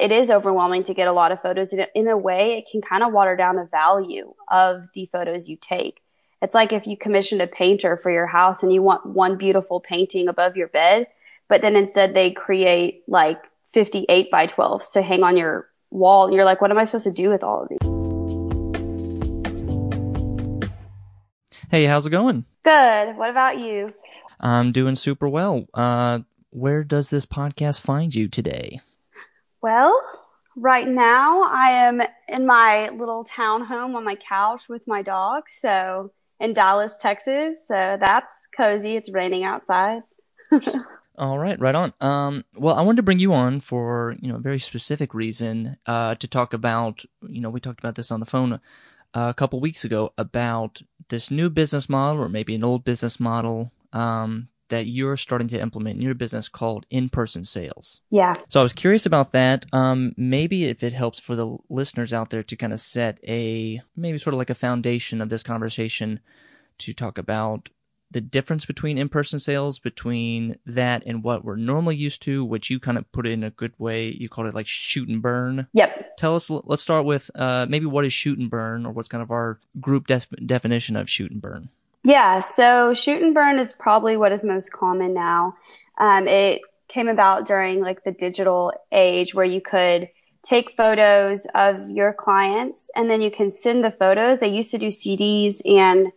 It is overwhelming to get a lot of photos. In a way, it can kind of water down the value of the photos you take. It's like if you commissioned a painter for your house and you want one beautiful painting above your bed, but then instead they create like 58 by 12s to hang on your wall. And you're like, what am I supposed to do with all of these? Hey, how's it going? Good. What about you? I'm doing super well. Uh, where does this podcast find you today? Well, right now I am in my little townhome on my couch with my dog. So in Dallas, Texas. So that's cozy. It's raining outside. All right, right on. Um, well, I wanted to bring you on for you know a very specific reason uh, to talk about. You know, we talked about this on the phone uh, a couple weeks ago about this new business model, or maybe an old business model um, that you're starting to implement in your business called in-person sales. Yeah. So I was curious about that. Um, maybe if it helps for the listeners out there to kind of set a maybe sort of like a foundation of this conversation to talk about the difference between in-person sales between that and what we're normally used to which you kind of put it in a good way you called it like shoot and burn yep tell us let's start with uh, maybe what is shoot and burn or what's kind of our group definition of shoot and burn yeah, so shoot and burn is probably what is most common now. Um, it came about during like the digital age where you could take photos of your clients and then you can send the photos. They used to do CDs and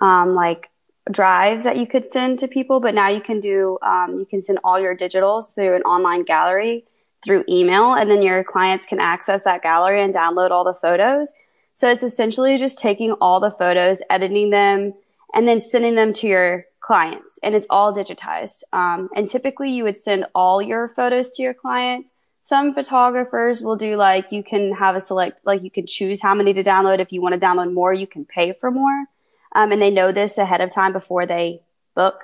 um, like drives that you could send to people, but now you can do um, you can send all your digitals through an online gallery through email, and then your clients can access that gallery and download all the photos. So it's essentially just taking all the photos, editing them, and then sending them to your clients. And it's all digitized. Um, and typically you would send all your photos to your clients. Some photographers will do like you can have a select, like you can choose how many to download. If you want to download more, you can pay for more. Um, and they know this ahead of time before they book.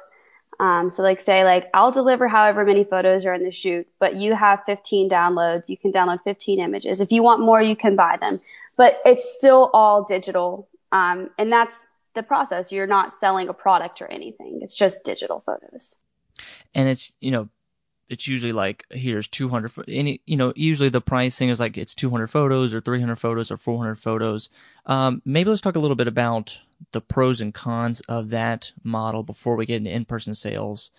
Um, so like say like I'll deliver however many photos are in the shoot, but you have 15 downloads. You can download 15 images. If you want more, you can buy them, but it's still all digital. Um, and that's the process. You're not selling a product or anything. It's just digital photos. And it's, you know, it's usually like here's 200 any you know usually the pricing is like it's 200 photos or 300 photos or 400 photos um, maybe let's talk a little bit about the pros and cons of that model before we get into in-person sales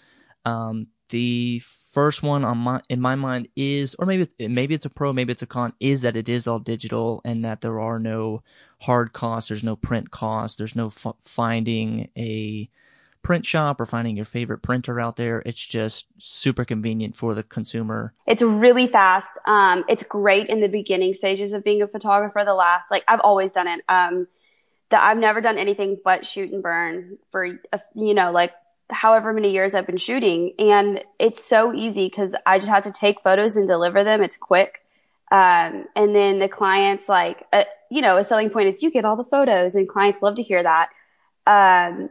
um, the first one on my in my mind is, or maybe maybe it's a pro, maybe it's a con, is that it is all digital and that there are no hard costs, there's no print costs, there's no f- finding a print shop or finding your favorite printer out there. It's just super convenient for the consumer. It's really fast. Um, it's great in the beginning stages of being a photographer. The last, like I've always done it. Um, I've never done anything but shoot and burn for, you know, like however many years I've been shooting. And it's so easy because I just have to take photos and deliver them. It's quick. Um, and then the clients like, uh, you know, a selling point is you get all the photos and clients love to hear that. Um,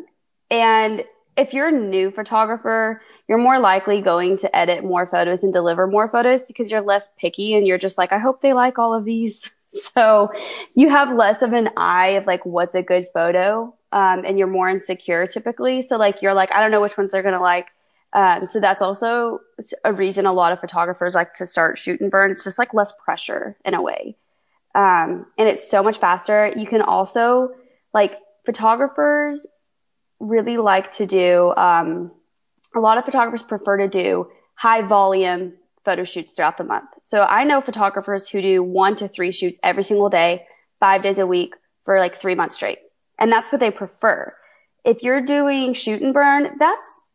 and if you're a new photographer, you're more likely going to edit more photos and deliver more photos because you're less picky and you're just like, I hope they like all of these. So you have less of an eye of like, what's a good photo? Um, and you're more insecure typically. So like you're like, I don't know which ones they're gonna like. Um, so that's also a reason a lot of photographers like to start shoot and burn. It's just like less pressure in a way. Um, and it's so much faster. You can also like photographers really like to do, um, a lot of photographers prefer to do high volume photo shoots throughout the month. So I know photographers who do one to three shoots every single day, five days a week for like three months straight. And that's what they prefer. If you're doing shoot and burn, that's,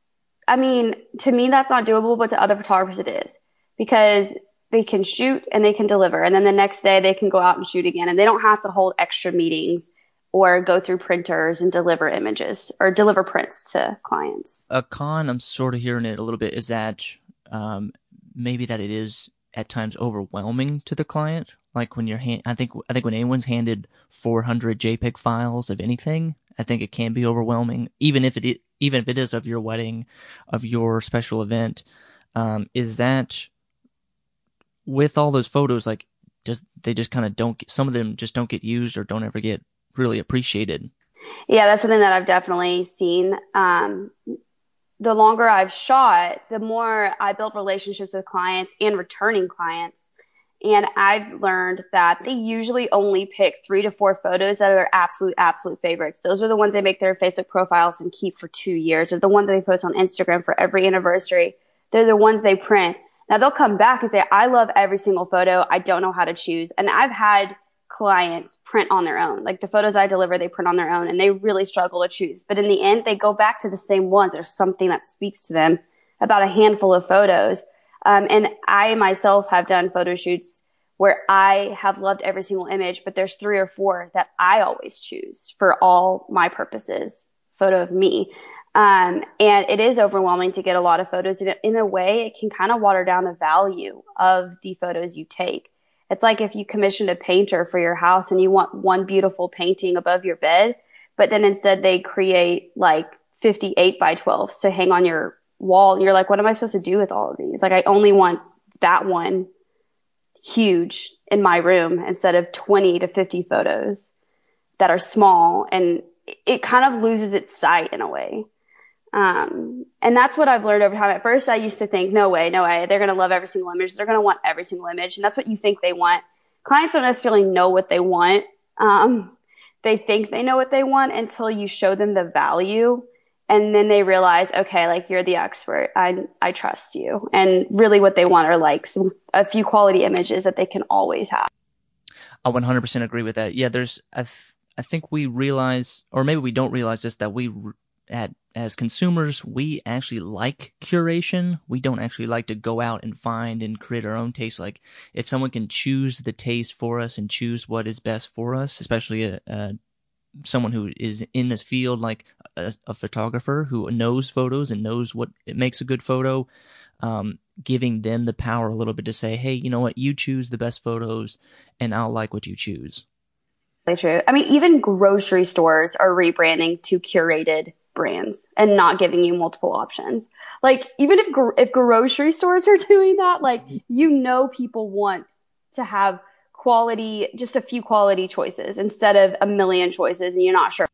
I mean, to me, that's not doable, but to other photographers, it is because they can shoot and they can deliver. And then the next day they can go out and shoot again and they don't have to hold extra meetings or go through printers and deliver images or deliver prints to clients. A con, I'm sort of hearing it a little bit, is that um, maybe that it is at times overwhelming to the client. Like when you're, hand, I think, I think when anyone's handed 400 JPEG files of anything, I think it can be overwhelming, even if it, even if it is of your wedding, of your special event. Um, is that with all those photos, like, just they just kind of don't some of them just don't get used or don't ever get really appreciated. Yeah, that's something that I've definitely seen. Um, the longer I've shot, the more I built relationships with clients and returning clients And I've learned that they usually only pick three to four photos that are their absolute, absolute favorites. Those are the ones they make their Facebook profiles and keep for two years, or the ones they post on Instagram for every anniversary. They're the ones they print. Now they'll come back and say, I love every single photo. I don't know how to choose. And I've had clients print on their own. Like the photos I deliver, they print on their own and they really struggle to choose. But in the end, they go back to the same ones. There's something that speaks to them about a handful of photos. Um, and I myself have done photo shoots where I have loved every single image, but there's three or four that I always choose for all my purposes. Photo of me. Um, and it is overwhelming to get a lot of photos. In a way, it can kind of water down the value of the photos you take. It's like if you commissioned a painter for your house and you want one beautiful painting above your bed, but then instead they create like 58 by 12s to hang on your wall. You're like, what am I supposed to do with all of these? Like, I only want that one huge in my room instead of 20 to 50 photos that are small. And it kind of loses its sight in a way. Um, and that's what I've learned over time. At first, I used to think, no way, no way. They're going to love every single image. They're going to want every single image. And that's what you think they want. Clients don't necessarily know what they want. Um, they think they know what they want until you show them the value. And then they realize, okay, like you're the expert. I, I trust you. And really what they want are like some, a few quality images that they can always have. I 100% agree with that. Yeah, there's, I, th- I think we realize, or maybe we don't realize this, that we at as consumers, we actually like curation. We don't actually like to go out and find and create our own taste. Like if someone can choose the taste for us and choose what is best for us, especially a, a someone who is in this field, like a, a, photographer who knows photos and knows what it makes a good photo, um, giving them the power a little bit to say, hey, you know what, you choose the best photos, and I'll like what you choose. True. I mean, even grocery stores are rebranding to curated brands and not giving you multiple options. Like even if if grocery stores are doing that, like you know people want to have quality just a few quality choices instead of a million choices and you're not sure.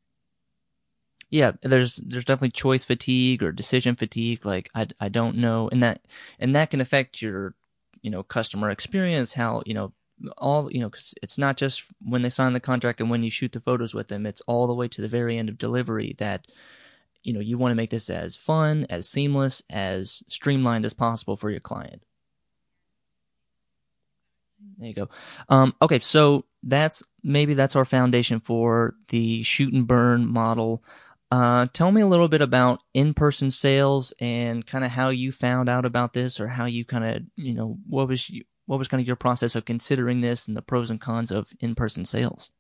Yeah, there's there's definitely choice fatigue or decision fatigue like I I don't know and that and that can affect your you know customer experience how you know all you know cause it's not just when they sign the contract and when you shoot the photos with them it's all the way to the very end of delivery that you know, you want to make this as fun, as seamless, as streamlined as possible for your client. There you go. Um, okay, so that's maybe that's our foundation for the shoot and burn model. Uh, tell me a little bit about in-person sales and kind of how you found out about this, or how you kind of, you know, what was you, what was kind of your process of considering this and the pros and cons of in-person sales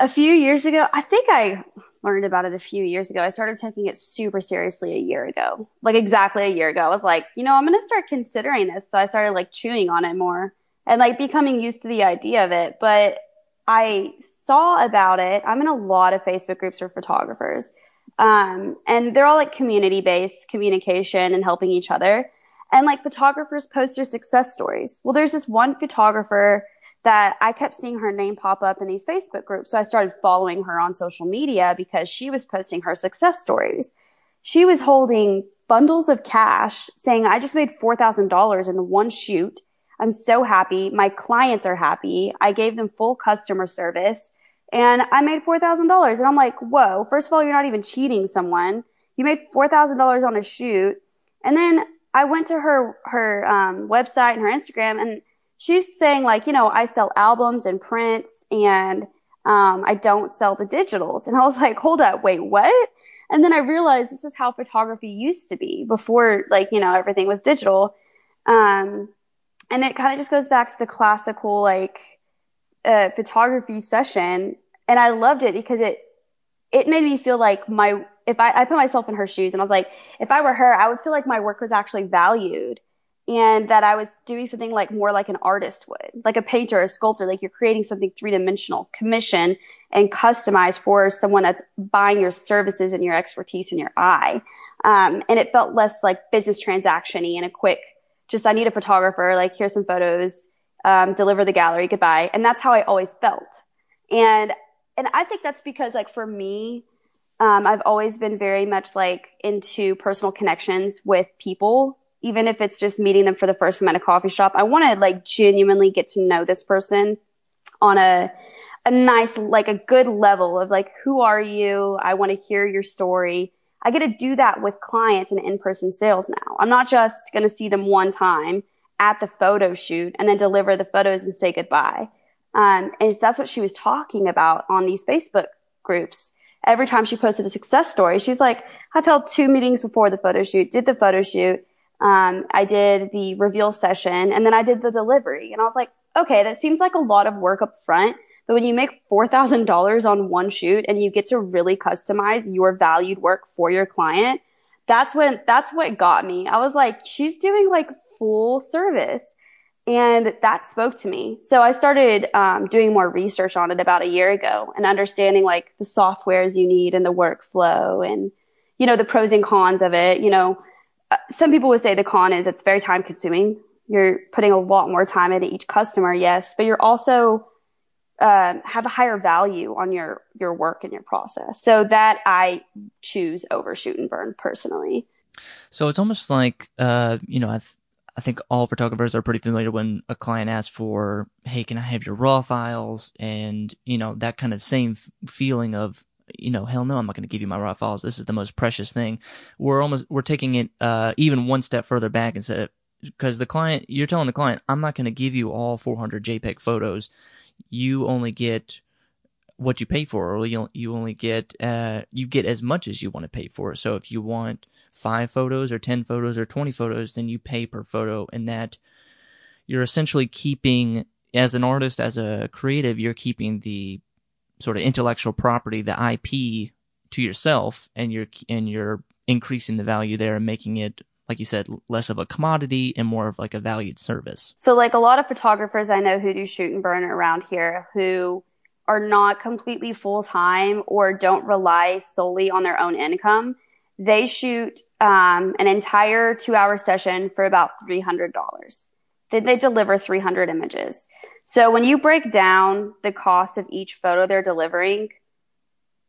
a few years ago, I think I learned about it a few years ago. I started taking it super seriously a year ago, like exactly a year ago. I was like, you know, I'm going to start considering this. So I started like chewing on it more and like becoming used to the idea of it. But I saw about it. I'm in a lot of Facebook groups for photographers. Um, and they're all like community based communication and helping each other. And like photographers post their success stories. Well, there's this one photographer that I kept seeing her name pop up in these Facebook groups. So I started following her on social media because she was posting her success stories. She was holding bundles of cash saying, I just made $4,000 in one shoot. I'm so happy. My clients are happy. I gave them full customer service and I made $4,000. And I'm like, whoa, first of all, you're not even cheating someone. You made $4,000 on a shoot. And then I went to her, her, um, website and her Instagram and she's saying like, you know, I sell albums and prints and, um, I don't sell the digitals. And I was like, hold up, wait, what? And then I realized this is how photography used to be before, like, you know, everything was digital. Um, and it kind of just goes back to the classical, like, uh, photography session. And I loved it because it, it made me feel like my, if I, I put myself in her shoes and I was like, if I were her, I would feel like my work was actually valued and that I was doing something like more like an artist would, like a painter, or a sculptor, like you're creating something three dimensional, commission and customized for someone that's buying your services and your expertise and your eye. Um, and it felt less like business transactiony and a quick, just I need a photographer, like here's some photos, um, deliver the gallery, goodbye. And that's how I always felt. And, and I think that's because like for me, um, I've always been very much like into personal connections with people even if it's just meeting them for the first time at a coffee shop. I want to like genuinely get to know this person on a a nice like a good level of like who are you? I want to hear your story. I get to do that with clients and in-person sales now. I'm not just going to see them one time at the photo shoot and then deliver the photos and say goodbye. Um, and that's what she was talking about on these Facebook groups. Every time she posted a success story, she's like, I've held two meetings before the photo shoot, did the photo shoot. Um, I did the reveal session and then I did the delivery. And I was like, okay, that seems like a lot of work up front. But when you make $4,000 on one shoot and you get to really customize your valued work for your client, that's when, that's what got me. I was like, she's doing like full service. And that spoke to me. So I started um, doing more research on it about a year ago and understanding like the softwares you need and the workflow and, you know, the pros and cons of it. You know, uh, some people would say the con is it's very time consuming. You're putting a lot more time into each customer, yes, but you're also uh, have a higher value on your your work and your process. So that I choose over shoot and burn personally. So it's almost like uh, you know, I I think all photographers are pretty familiar when a client asks for, "Hey, can I have your raw files?" and you know that kind of same f- feeling of, you know, hell no, I'm not going to give you my raw files. This is the most precious thing. We're almost we're taking it uh, even one step further back instead of because the client you're telling the client, I'm not going to give you all 400 JPEG photos. You only get what you pay for, or you you only get uh, you get as much as you want to pay for. So if you want five photos or 10 photos or 20 photos, then you pay per photo. And that you're essentially keeping, as an artist, as a creative, you're keeping the sort of intellectual property, the IP to yourself and you're, and you're increasing the value there and making it like you said, less of a commodity and more of like a valued service. So like a lot of photographers I know who do shoot and burn around here who are not completely full time or don't rely solely on their own income. They shoot um, an entire two hour session for about $300. Then they deliver 300 images. So when you break down the cost of each photo they're delivering,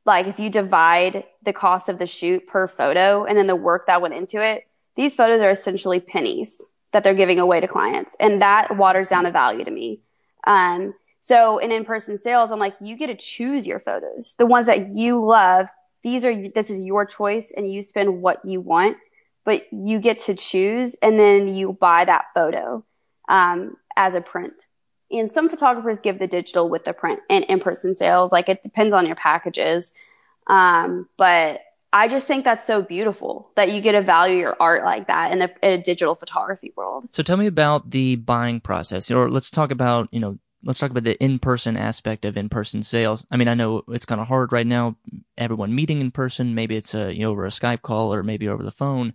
like if you divide the cost of the shoot per photo and then the work that went into it, these photos are essentially pennies that they're giving away to clients. And that waters down the value to me. Um, so in in-person sales, I'm like, you get to choose your photos, the ones that you love these are, this is your choice and you spend what you want, but you get to choose and then you buy that photo, um, as a print. And some photographers give the digital with the print and in-person sales. Like it depends on your packages. Um, but I just think that's so beautiful that you get to value your art like that in, the, in a digital photography world. So tell me about the buying process, or let's talk about, you know, let's talk about the in-person aspect of in-person sales. I mean, I know it's kind of hard right now, everyone meeting in person. Maybe it's a, you know, over a Skype call or maybe over the phone.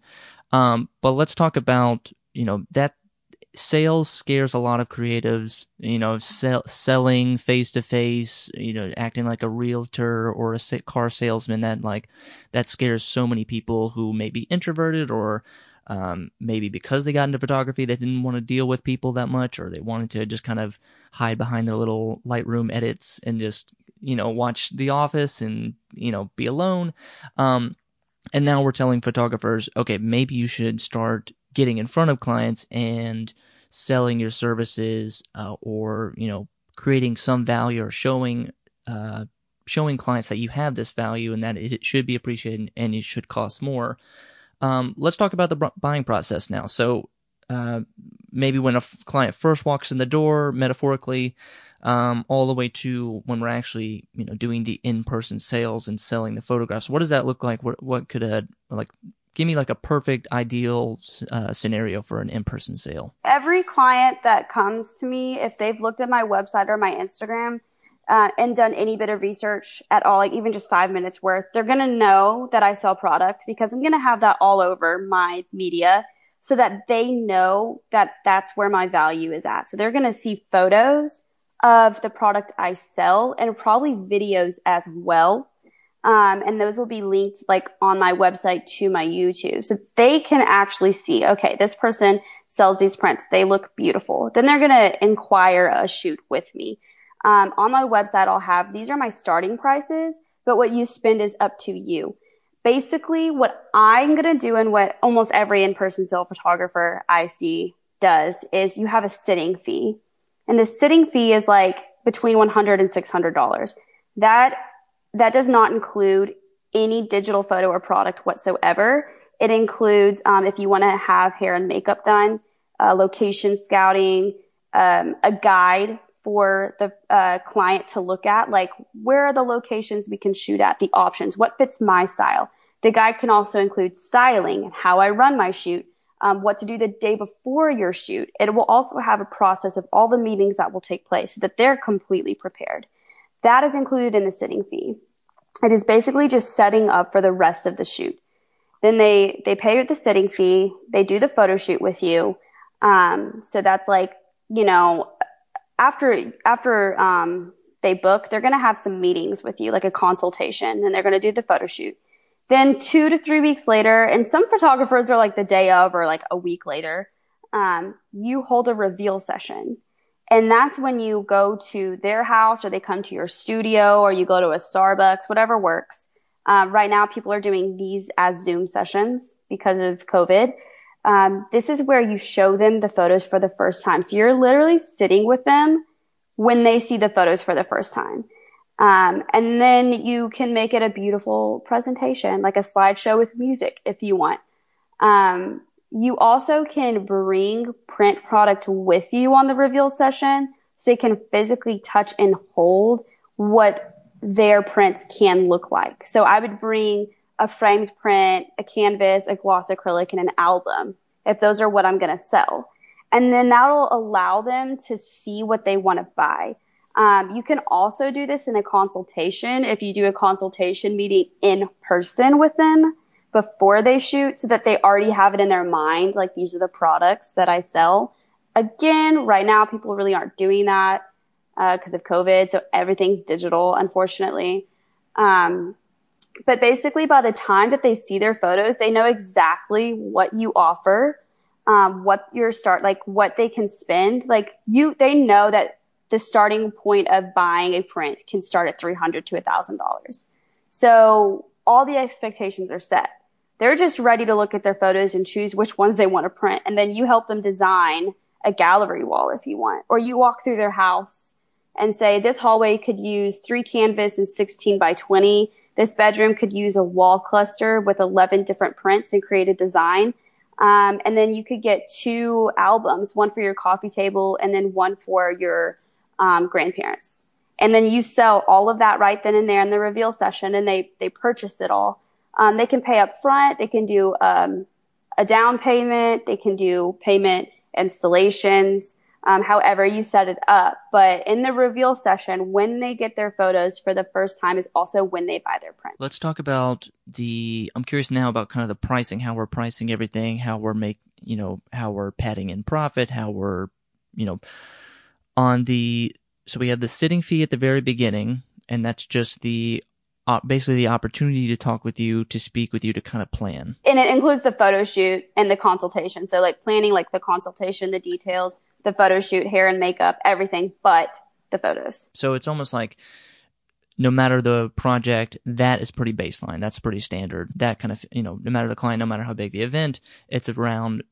Um, but let's talk about, you know, that sales scares a lot of creatives, you know, sell, selling face to face, you know, acting like a realtor or a car salesman that like, that scares so many people who may be introverted or, um, maybe because they got into photography, they didn't want to deal with people that much, or they wanted to just kind of hide behind their little Lightroom edits and just, you know, watch The Office and, you know, be alone. Um, and now we're telling photographers, okay, maybe you should start getting in front of clients and selling your services, uh, or, you know, creating some value or showing, uh, showing clients that you have this value and that it should be appreciated and it should cost more. Um, let's talk about the buying process now. So, uh, maybe when a f- client first walks in the door, metaphorically, um, all the way to when we're actually, you know, doing the in-person sales and selling the photographs. What does that look like? What, what could a, like, give me like a perfect ideal uh, scenario for an in-person sale? Every client that comes to me, if they've looked at my website or my Instagram, uh, and done any bit of research at all, like even just five minutes worth, they're going to know that I sell product because I'm going to have that all over my media so that they know that that's where my value is at. So they're going to see photos of the product I sell and probably videos as well. Um, and those will be linked like on my website to my YouTube. So they can actually see, okay, this person sells these prints. They look beautiful. Then they're going to inquire a shoot with me. Um, on my website, I'll have these are my starting prices, but what you spend is up to you. basically what I'm going to do and what almost every in-person still photographer I see does is you have a sitting fee. And the sitting fee is like between 100 and $600. That, that does not include any digital photo or product whatsoever. It includes, um, if you want to have hair and makeup done, uh, location scouting, um, a guide for the uh, client to look at, like where are the locations we can shoot at, the options, what fits my style. The guide can also include styling and how I run my shoot, um, what to do the day before your shoot. It will also have a process of all the meetings that will take place so that they're completely prepared. That is included in the sitting fee. It is basically just setting up for the rest of the shoot. Then they, they pay the sitting fee. They do the photo shoot with you. Um, so that's like, you know, after after um, they book, they're going to have some meetings with you, like a consultation, and they're going to do the photo shoot. Then two to three weeks later, and some photographers are like the day of or like a week later, um, you hold a reveal session. And that's when you go to their house or they come to your studio or you go to a Starbucks, whatever works. Um, right now, people are doing these as Zoom sessions because of COVID um, this is where you show them the photos for the first time. So you're literally sitting with them when they see the photos for the first time. Um, and then you can make it a beautiful presentation, like a slideshow with music if you want. Um, you also can bring print product with you on the reveal session so they can physically touch and hold what their prints can look like. So I would bring a framed print, a canvas, a gloss acrylic, and an album, if those are what I'm going to sell. And then that'll allow them to see what they want to buy. Um, you can also do this in a consultation if you do a consultation meeting in person with them before they shoot so that they already have it in their mind. Like these are the products that I sell. Again, right now people really aren't doing that because uh, of COVID. So everything's digital, unfortunately. Um, but basically, by the time that they see their photos, they know exactly what you offer, um, what your start, like what they can spend. Like you, they know that the starting point of buying a print can start at 300 to $1,000. So all the expectations are set. They're just ready to look at their photos and choose which ones they want to print. And then you help them design a gallery wall if you want, or you walk through their house and say, this hallway could use three canvas and 16 by 20 this bedroom could use a wall cluster with 11 different prints and create a design. Um, and then you could get two albums, one for your coffee table and then one for your um, grandparents. And then you sell all of that right then and there in the reveal session and they, they purchase it all. Um, they can pay up front. They can do um, a down payment. They can do payment installations um, however you set it up. But in the reveal session, when they get their photos for the first time is also when they buy their print. Let's talk about the, I'm curious now about kind of the pricing, how we're pricing everything, how we're make, you know, how we're padding in profit, how we're, you know, on the, so we have the sitting fee at the very beginning, and that's just the uh, basically the opportunity to talk with you, to speak with you, to kind of plan. And it includes the photo shoot and the consultation. So like planning, like the consultation, the details, the photo shoot, hair and makeup, everything, but the photos. So it's almost like no matter the project, that is pretty baseline. That's pretty standard. That kind of, you know, no matter the client, no matter how big the event, it's around,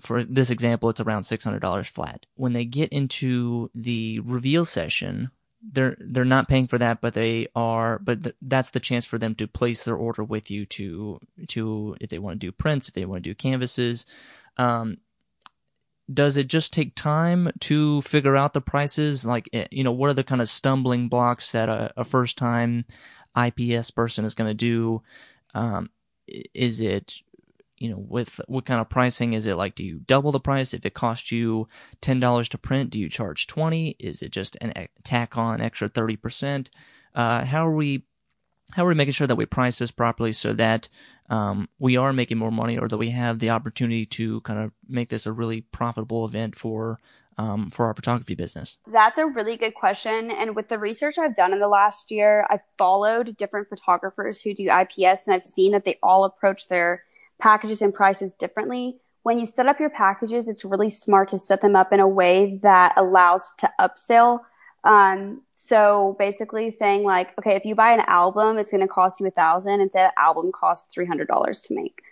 for this example, it's around $600 flat. When they get into the reveal session, they're they're not paying for that, but they are. But th- that's the chance for them to place their order with you to to if they want to do prints, if they want to do canvases. Um, does it just take time to figure out the prices? Like, eh, you know, what are the kind of stumbling blocks that a, a first time IPS person is going to do? Um, is it you know, with what kind of pricing is it like? Do you double the price if it costs you ten dollars to print? Do you charge twenty? Is it just an tack on extra thirty percent? Uh, how are we? How are we making sure that we price this properly so that um, we are making more money, or that we have the opportunity to kind of make this a really profitable event for um, for our photography business? That's a really good question. And with the research I've done in the last year, I've followed different photographers who do IPS, and I've seen that they all approach their packages and prices differently. When you set up your packages, it's really smart to set them up in a way that allows to upsell Um, so basically saying like, okay, if you buy an album, it's going to cost you a thousand and say the album costs $300 to make.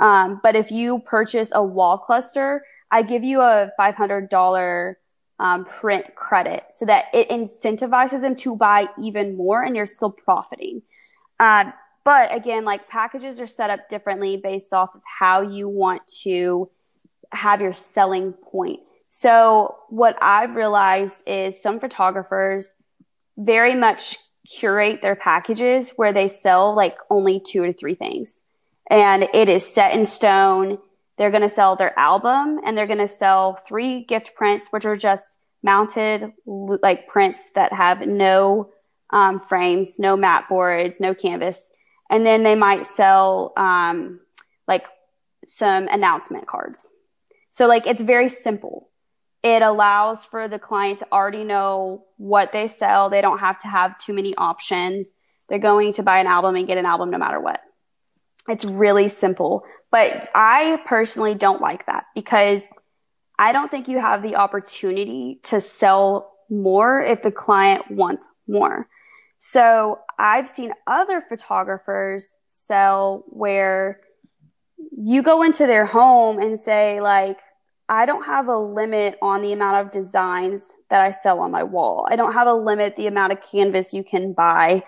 Um, but if you purchase a wall cluster, I give you a $500 um, print credit so that it incentivizes them to buy even more and you're still profiting. Um, but again, like packages are set up differently based off of how you want to have your selling point. So what I've realized is some photographers very much curate their packages where they sell like only two or three things and it is set in stone. They're going to sell their album and they're going to sell three gift prints, which are just mounted like prints that have no um, frames, no mat boards, no canvas. And then they might sell um, like some announcement cards. So like it's very simple. It allows for the client to already know what they sell. They don't have to have too many options. They're going to buy an album and get an album no matter what. It's really simple. But I personally don't like that because I don't think you have the opportunity to sell more if the client wants more. So I've seen other photographers sell where you go into their home and say like, I don't have a limit on the amount of designs that I sell on my wall. I don't have a limit the amount of canvas you can buy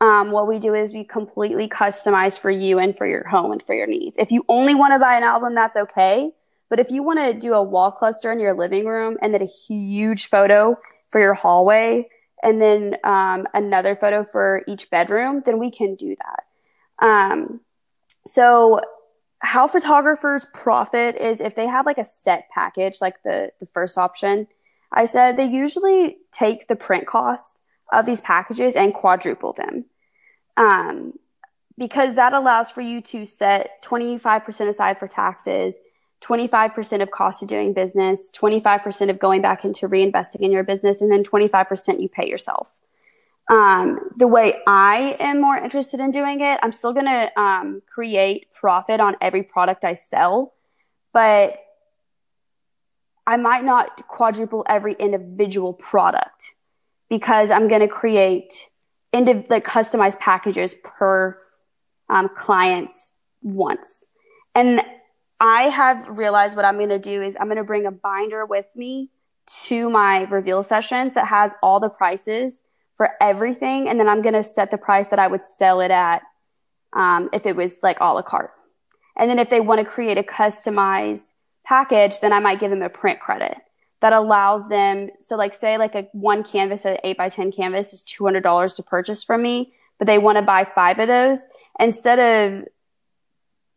um, what we do is we completely customize for you and for your home and for your needs. If you only want to buy an album, that's okay. But if you want to do a wall cluster in your living room and then a huge photo for your hallway and then um, another photo for each bedroom, then we can do that. Um, so how photographers profit is if they have like a set package, like the, the first option I said, they usually take the print cost of these packages and quadruple them. Um, because that allows for you to set 25% aside for taxes, 25% of cost of doing business, 25% of going back into reinvesting in your business, and then 25% you pay yourself. Um, the way I am more interested in doing it, I'm still going to um, create profit on every product I sell, but I might not quadruple every individual product because I'm going to create indiv- customized packages per um, client's wants. And I have realized what I'm going to do is I'm going to bring a binder with me to my reveal sessions that has all the prices for everything. And then I'm going to set the price that I would sell it at um, if it was like a la carte. And then if they want to create a customized package, then I might give them a print credit that allows them. So like say like a one canvas, an eight by 10 canvas is $200 to purchase from me, but they want to buy five of those. Instead of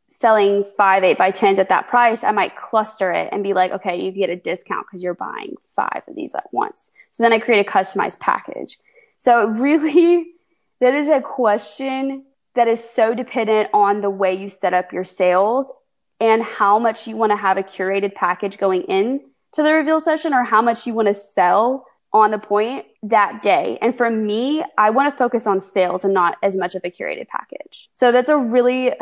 selling five eight by 10s at that price, I might cluster it and be like, okay, you get a discount because you're buying five of these at once. So then I create a customized package. So really, that is a question that is so dependent on the way you set up your sales and how much you want to have a curated package going in to the reveal session or how much you want to sell on the point that day. And for me, I want to focus on sales and not as much of a curated package. So that's a really,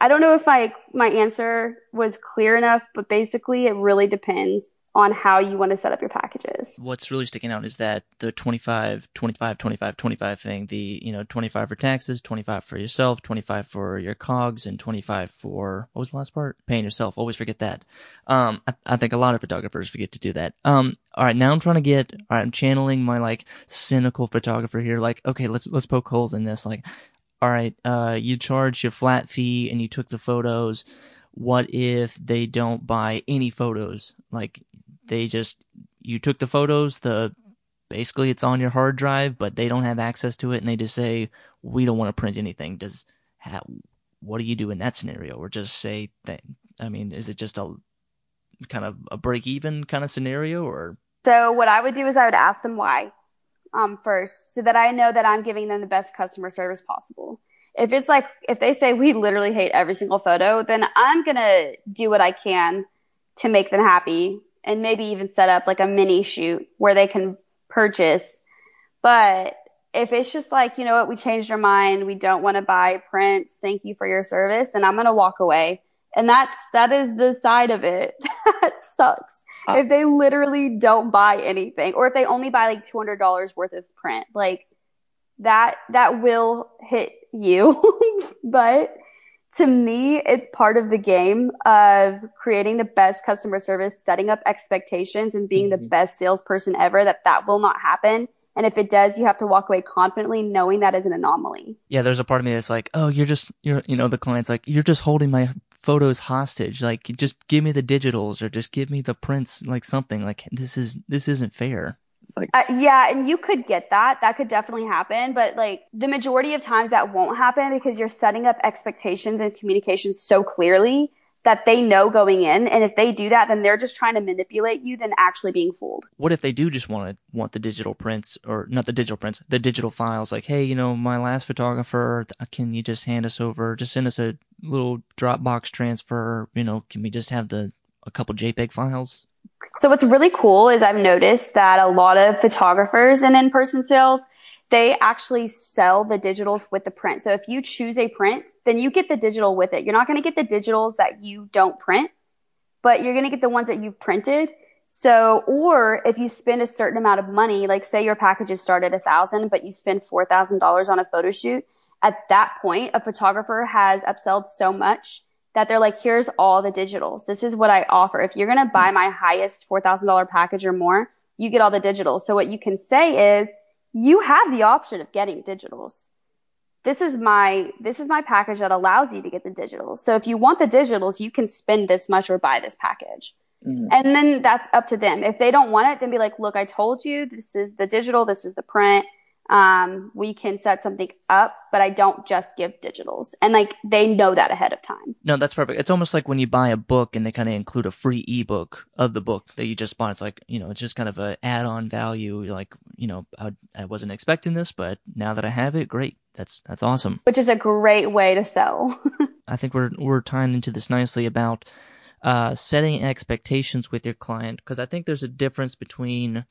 I don't know if my, my answer was clear enough, but basically it really depends on how you want to set up your packages. What's really sticking out is that the 25, 25, 25, 25 thing, the, you know, 25 for taxes, 25 for yourself, 25 for your cogs, and 25 for, what was the last part? Paying yourself. Always forget that. Um, I, I think a lot of photographers forget to do that. Um, all right, now I'm trying to get, all right, I'm channeling my like cynical photographer here. Like, okay, let's, let's poke holes in this. Like, all right, uh, you charge your flat fee and you took the photos what if they don't buy any photos? Like they just you took the photos, the basically it's on your hard drive, but they don't have access to it, and they just say we don't want to print anything. Does what do you do in that scenario, or just say that? I mean, is it just a kind of a break even kind of scenario, or? So what I would do is I would ask them why um, first, so that I know that I'm giving them the best customer service possible. If it's like if they say we literally hate every single photo, then I'm gonna do what I can to make them happy and maybe even set up like a mini shoot where they can purchase. But if it's just like, you know what, we changed our mind, we don't want to buy prints, thank you for your service, then I'm going to walk away And that's, that is the side of it. that sucks. Uh, if they literally don't buy anything or if they only buy like $200 worth of print, like that, that will hit you. but to me, it's part of the game of creating the best customer service, setting up expectations and being mm-hmm. the best salesperson ever that that will not happen. And if it does, you have to walk away confidently knowing that is an anomaly. Yeah, there's a part of me that's like, oh, you're just, you're, you know, the client's like, you're just holding my photos hostage. Like, just give me the digitals or just give me the prints, like something. Like, this is, this isn't fair. It's like, uh, yeah, and you could get that. That could definitely happen. But like the majority of times that won't happen because you're setting up expectations and communication so clearly that they know going in. And if they do that, then they're just trying to manipulate you than actually being fooled. What if they do just want to want the digital prints or not the digital prints, the digital files? Like, hey, you know, my last photographer, uh, can you just hand us over, just send us a little Dropbox transfer? You know, can we just have the a couple JPEG files? So what's really cool is I've noticed that a lot of photographers in in-person sales, they actually sell the digitals with the print. So if you choose a print, then you get the digital with it. You're not going to get the digitals that you don't print, but you're going to get the ones that you've printed. So, or if you spend a certain amount of money, like say your packages start at a thousand, but you spend $4,000 on a photo shoot, at that point, a photographer has upselled so much that they're like, here's all the digitals. This is what I offer. If you're going to buy my highest $4,000 package or more, you get all the digitals. So what you can say is you have the option of getting digitals. This is my, this is my package that allows you to get the digitals. So if you want the digitals, you can spend this much or buy this package. Mm-hmm. And then that's up to them. If they don't want it, then be like, look, I told you this is the digital. This is the print um, we can set something up, but I don't just give digitals. And like they know that ahead of time. No, that's perfect. It's almost like when you buy a book and they kind of include a free ebook of the book that you just bought. It's like, you know, it's just kind of a add-on value. like, you know, I, I wasn't expecting this, but now that I have it, great. That's, that's awesome. Which is a great way to sell. I think we're, we're tying into this nicely about, uh, setting expectations with your client. Cause I think there's a difference between,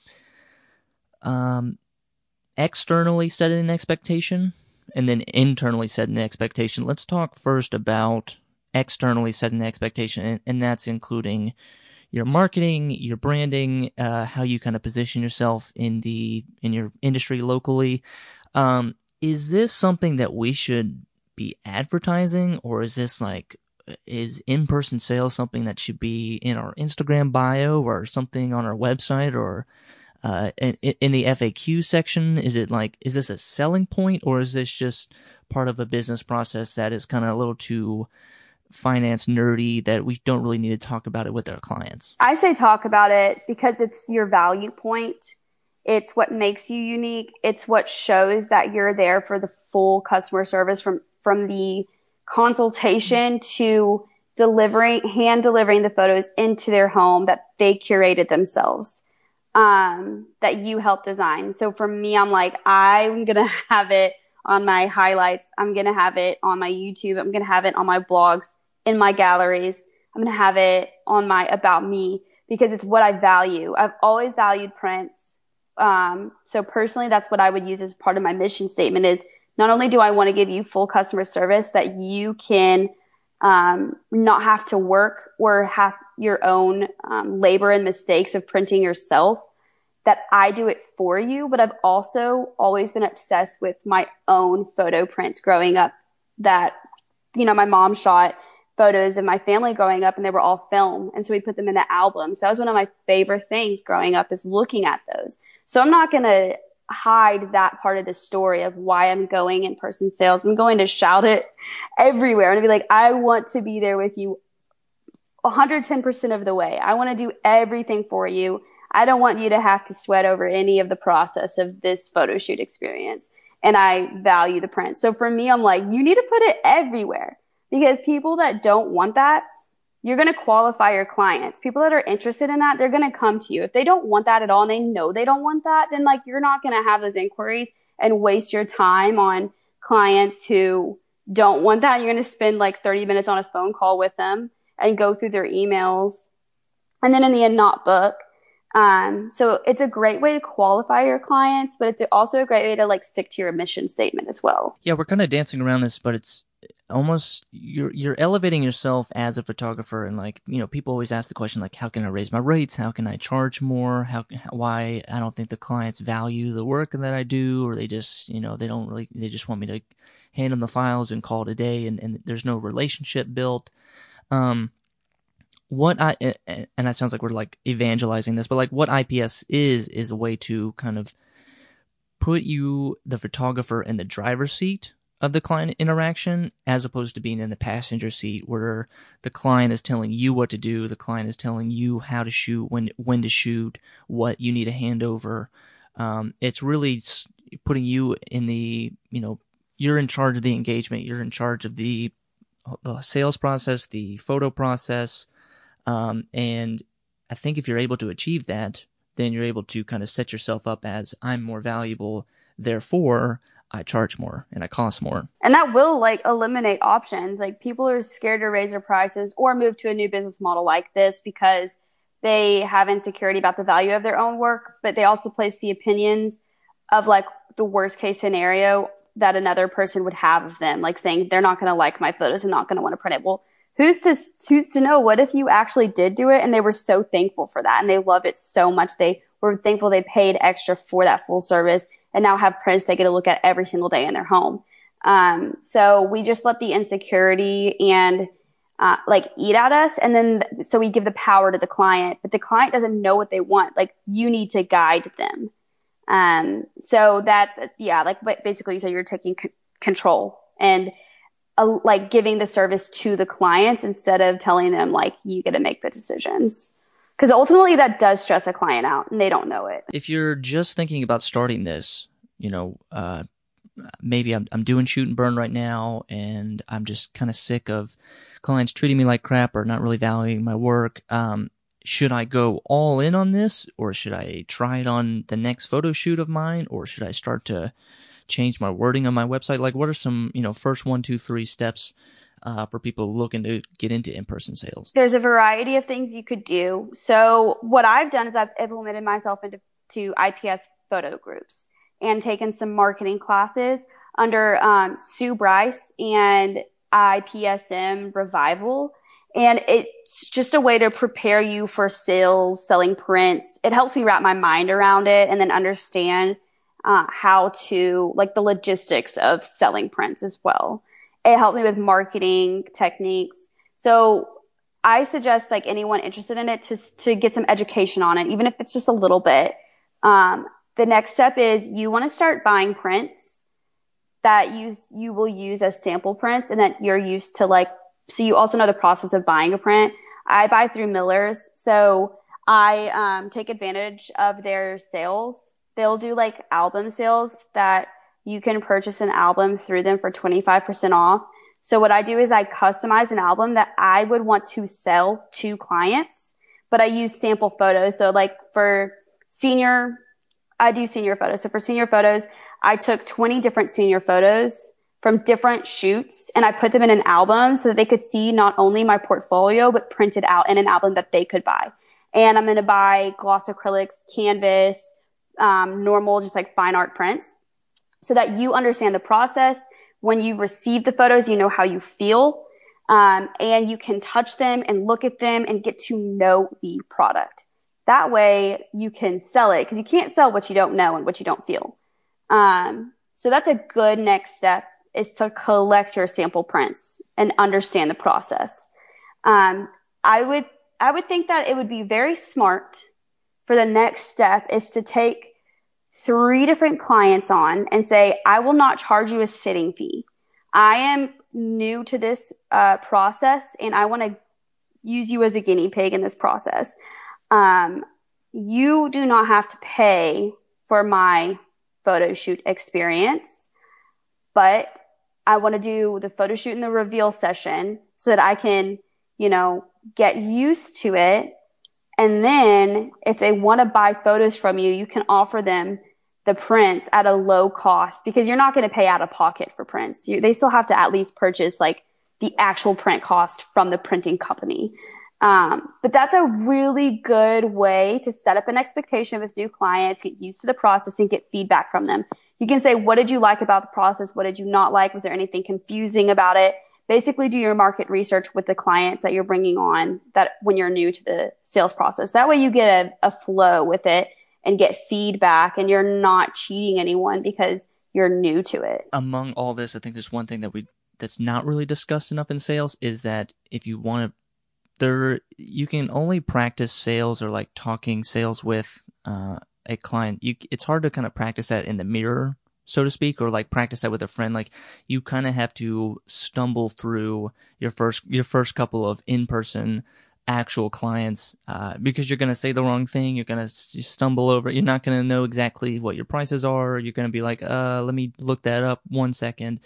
um, externally setting an expectation and then internally setting an expectation. Let's talk first about externally setting an expectation, and, that's including your marketing, your branding, uh, how you kind of position yourself in the in your industry locally. Um, is this something that we should be advertising, or is this like is in-person sales something that should be in our Instagram bio or something on our website or uh, in, in the FAQ section? Is it like, is this a selling point or is this just part of a business process that is kind of a little too finance nerdy that we don't really need to talk about it with our clients? I say talk about it because it's your value point. It's what makes you unique. It's what shows that you're there for the full customer service from, from the consultation to delivering, hand delivering the photos into their home that they curated themselves um, that you help design. So for me, I'm like, I'm going to have it on my highlights. I'm going to have it on my YouTube. I'm going to have it on my blogs, in my galleries. I'm going to have it on my about me because it's what I value. I've always valued prints. Um, so personally, that's what I would use as part of my mission statement is not only do I want to give you full customer service that you can, um, not have to work or have your own um, labor and mistakes of printing yourself that I do it for you, but I've also always been obsessed with my own photo prints growing up that, you know, my mom shot photos of my family growing up and they were all film. And so we put them in the album. So that was one of my favorite things growing up is looking at those. So I'm not going to hide that part of the story of why I'm going in person sales. I'm going to shout it everywhere and be like, I want to be there with you 110% of the way. I want to do everything for you. I don't want you to have to sweat over any of the process of this photo shoot experience. And I value the print. So for me, I'm like, you need to put it everywhere because people that don't want that, you're going to qualify your clients. People that are interested in that, they're going to come to you. If they don't want that at all and they know they don't want that, then like you're not going to have those inquiries and waste your time on clients who don't want that. You're going to spend like 30 minutes on a phone call with them and go through their emails and then in the end not book. Um, so it's a great way to qualify your clients, but it's also a great way to like stick to your mission statement as well. Yeah, we're kind of dancing around this, but it's almost you're you're elevating yourself as a photographer and like you know people always ask the question like how can i raise my rates how can i charge more how why i don't think the clients value the work that i do or they just you know they don't really they just want me to hand them the files and call it a day and, and there's no relationship built um what i and that sounds like we're like evangelizing this but like what ips is is a way to kind of put you the photographer in the driver's seat of the client interaction as opposed to being in the passenger seat where the client is telling you what to do the client is telling you how to shoot when when to shoot what you need to hand over. Um, it's really putting you in the you know you're in charge of the engagement you're in charge of the the sales process the photo process um, and i think if you're able to achieve that then you're able to kind of set yourself up as i'm more valuable therefore I charge more and I cost more. And that will like eliminate options. Like people are scared to raise their prices or move to a new business model like this because they have insecurity about the value of their own work, but they also place the opinions of like the worst case scenario that another person would have of them, like saying they're not going to like my photos and not going to want to print it. Well, who's to who's to know? What if you actually did do it and they were so thankful for that and they loved it so much they were thankful they paid extra for that full service and now have prints they get to look at every single day in their home. Um, so we just let the insecurity and uh, like eat at us. And then, th- so we give the power to the client, but the client doesn't know what they want. Like you need to guide them. Um, so that's, yeah, like but basically, so you're taking c- control and uh, like giving the service to the clients instead of telling them like you get to make the decisions because ultimately that does stress a client out and they don't know it. If you're just thinking about starting this, you know, uh, maybe I'm, I'm doing shoot and burn right now and I'm just kind of sick of clients treating me like crap or not really valuing my work. Um, should I go all in on this or should I try it on the next photo shoot of mine or should I start to change my wording on my website? Like what are some, you know, first one, two, three steps uh, for people looking to get into in-person sales? There's a variety of things you could do. So what I've done is I've implemented myself into to IPS photo groups and taken some marketing classes under um, Sue Bryce and IPSM Revival. And it's just a way to prepare you for sales, selling prints. It helps me wrap my mind around it and then understand uh, how to, like the logistics of selling prints as well it helped me with marketing techniques. So I suggest like anyone interested in it to, to get some education on it, even if it's just a little bit. Um, the next step is you want to start buying prints that you, you will use as sample prints and that you're used to like, so you also know the process of buying a print. I buy through Miller's. So I, um, take advantage of their sales. They'll do like album sales that you can purchase an album through them for 25% off. So what I do is I customize an album that I would want to sell to clients, but I use sample photos. So like for senior, I do senior photos. So for senior photos, I took 20 different senior photos from different shoots and I put them in an album so that they could see not only my portfolio, but printed out in an album that they could buy. And I'm going to buy gloss acrylics, canvas, um, normal, just like fine art prints so that you understand the process. When you receive the photos, you know how you feel. Um, and you can touch them and look at them and get to know the product. That way you can sell it because you can't sell what you don't know and what you don't feel. Um, so that's a good next step is to collect your sample prints and understand the process. Um, I would, I would think that it would be very smart for the next step is to take three different clients on and say, I will not charge you a sitting fee. I am new to this uh, process and I want to use you as a guinea pig in this process. Um, you do not have to pay for my photo shoot experience, but I want to do the photo shoot and the reveal session so that I can, you know, get used to it and then if they want to buy photos from you, you can offer them the prints at a low cost because you're not going to pay out of pocket for prints. You, they still have to at least purchase like the actual print cost from the printing company. Um, but that's a really good way to set up an expectation with new clients, get used to the process and get feedback from them. You can say, what did you like about the process? What did you not like? Was there anything confusing about it? basically do your market research with the clients that you're bringing on that when you're new to the sales process. That way you get a, a flow with it and get feedback and you're not cheating anyone because you're new to it. Among all this, I think there's one thing that we that's not really discussed enough in sales is that if you want to there you can only practice sales or like talking sales with uh, a client you it's hard to kind of practice that in the mirror so to speak, or like practice that with a friend. Like you kind of have to stumble through your first your first couple of in person actual clients uh, because you're going to say the wrong thing. You're going to stumble over. You're not going to know exactly what your prices are. You're going to be like, uh, let me look that up one second.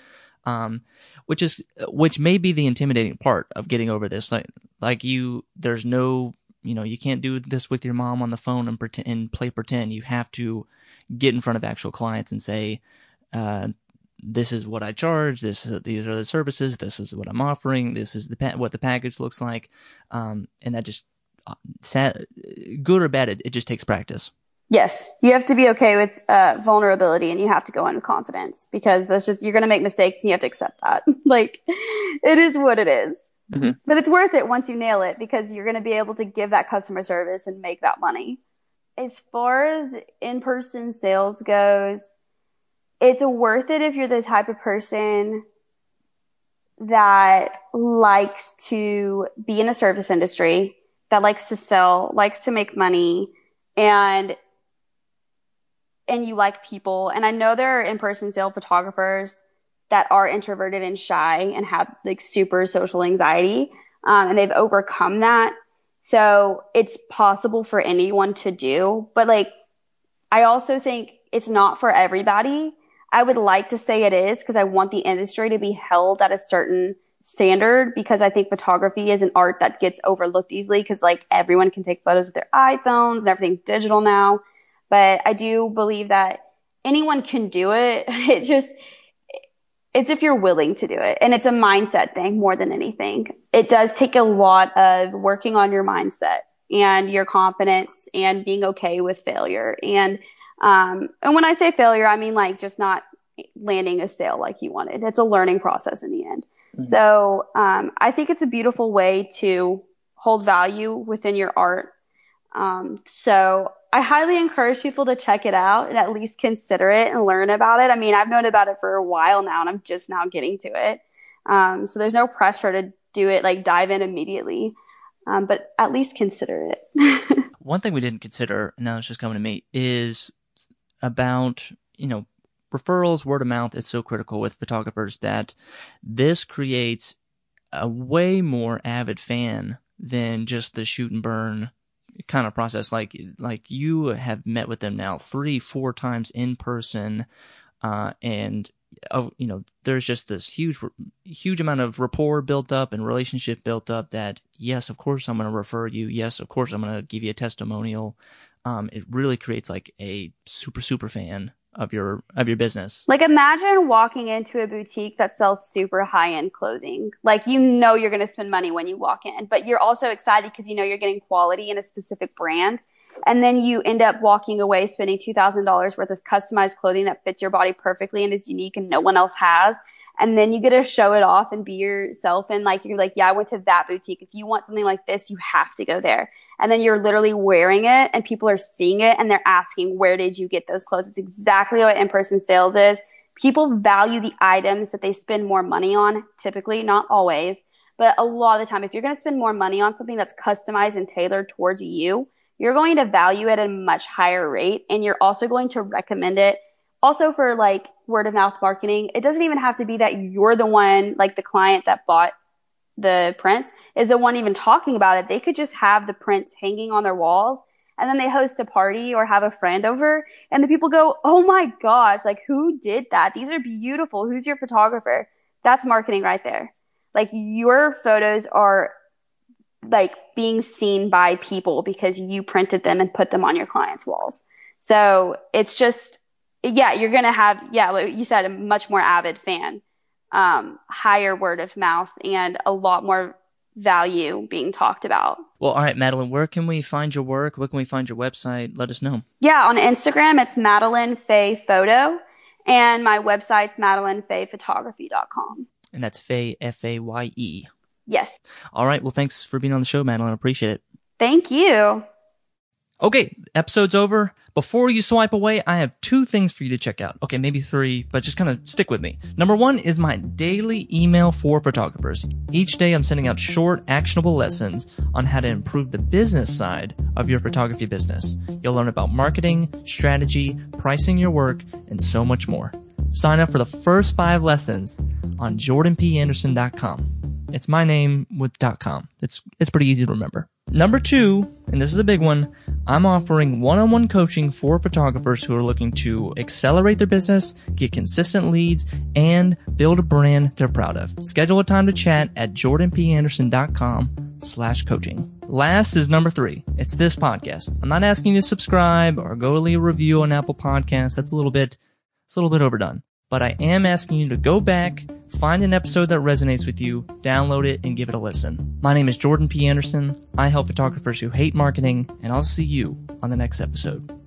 Um, which is which may be the intimidating part of getting over this. Like like you, there's no you know you can't do this with your mom on the phone and pretend and play pretend. You have to get in front of actual clients and say, uh, this is what I charge. This is, these are the services. This is what I'm offering. This is the pa- what the package looks like. Um, and that just uh, sad, good or bad, it, it, just takes practice. Yes, you have to be okay with uh, vulnerability, and you have to go in with confidence because that's just you're going to make mistakes, and you have to accept that. like it is what it is. Mm-hmm. But it's worth it once you nail it because you're going to be able to give that customer service and make that money as far as in-person sales goes, it's worth it if you're the type of person that likes to be in a service industry, that likes to sell, likes to make money, and and you like people. And I know there are in-person sale photographers that are introverted and shy and have like super social anxiety, um, and they've overcome that so it's possible for anyone to do, but like, I also think it's not for everybody. I would like to say it is because I want the industry to be held at a certain standard because I think photography is an art that gets overlooked easily because like everyone can take photos with their iPhones and everything's digital now. But I do believe that anyone can do it. It just, it's if you're willing to do it. And it's a mindset thing more than anything. It does take a lot of working on your mindset and your confidence and being okay with failure. And, um, and when I say failure, I mean like just not landing a sale like you wanted. It's a learning process in the end. Mm-hmm. So, um, I think it's a beautiful way to hold value within your art. Um, so I highly encourage people to check it out and at least consider it and learn about it. I mean, I've known about it for a while now and I'm just now getting to it. Um, so there's no pressure to do it, like dive in immediately. Um, but at least consider it. One thing we didn't consider, and now it's just coming to me, is about, you know, referrals, word of mouth is so critical with photographers that this creates a way more avid fan than just the shoot and burn kind of process. Like like you have met with them now three, four times in person, uh, and of you know there's just this huge huge amount of rapport built up and relationship built up that yes of course i'm going to refer you yes of course i'm going to give you a testimonial um, it really creates like a super super fan of your of your business. Like imagine walking into a boutique that sells super high end clothing. Like you know you're going to spend money when you walk in, but you're also excited because you know you're getting quality in a specific brand. And then you end up walking away spending $2,000 worth of customized clothing that fits your body perfectly and is unique and no one else has. And then you get to show it off and be yourself. And like, you're like, yeah, I went to that boutique. If you want something like this, you have to go there and then you're literally wearing it and people are seeing it and they're asking, where did you get those clothes? It's exactly what in-person sales is. People value the items that they spend more money on, typically, not always, but a lot of the time, if you're going to spend more money on something that's customized and tailored towards you, you're going to value it at a much higher rate and you're also going to recommend it also for like word of mouth marketing. It doesn't even have to be that you're the one, like the client that bought the prints is the one even talking about it. They could just have the prints hanging on their walls and then they host a party or have a friend over and the people go, Oh my gosh, like who did that? These are beautiful. Who's your photographer? That's marketing right there. Like your photos are like being seen by people because you printed them and put them on your clients' walls. So it's just, yeah, you're to have, yeah, like you said, a much more avid fan um, higher word of mouth and a lot more value being talked about. Well, all right, Madeline, where can we find your work? Where can we find your website? Let us know. Yeah, on Instagram, it's Madeline Faye Photo, and my website's MadelineFayePhotography.com. And that's Faye, F A Y E. Yes. All right. Well, thanks for being on the show, Madeline. I appreciate it. Thank you. Okay, episode's over. Before you swipe away, I have two things for you to check out. Okay, maybe three, but just kind of stick with me. Number one is my daily email for photographers. Each day I'm sending out short, actionable lessons on how to improve the business side of your photography business. You'll learn about marketing, strategy, pricing your work, and so much more. Sign up for the first five lessons on jordanpanderson.com. It's my name with .com. It's it's pretty easy to remember. Number two, and this is a big one, I'm offering one-on-one coaching for photographers who are looking to accelerate their business, get consistent leads, and build a brand they're proud of. Schedule a time to chat at jordanpanderson.com slash coaching. Last is number three. It's this podcast. I'm not asking you to subscribe or go leave a review on Apple Podcasts. That's a little bit, it's a little bit overdone. But I am asking you to go back, find an episode that resonates with you, download it, and give it a listen. My name is Jordan P. Anderson. I help photographers who hate marketing, and I'll see you on the next episode.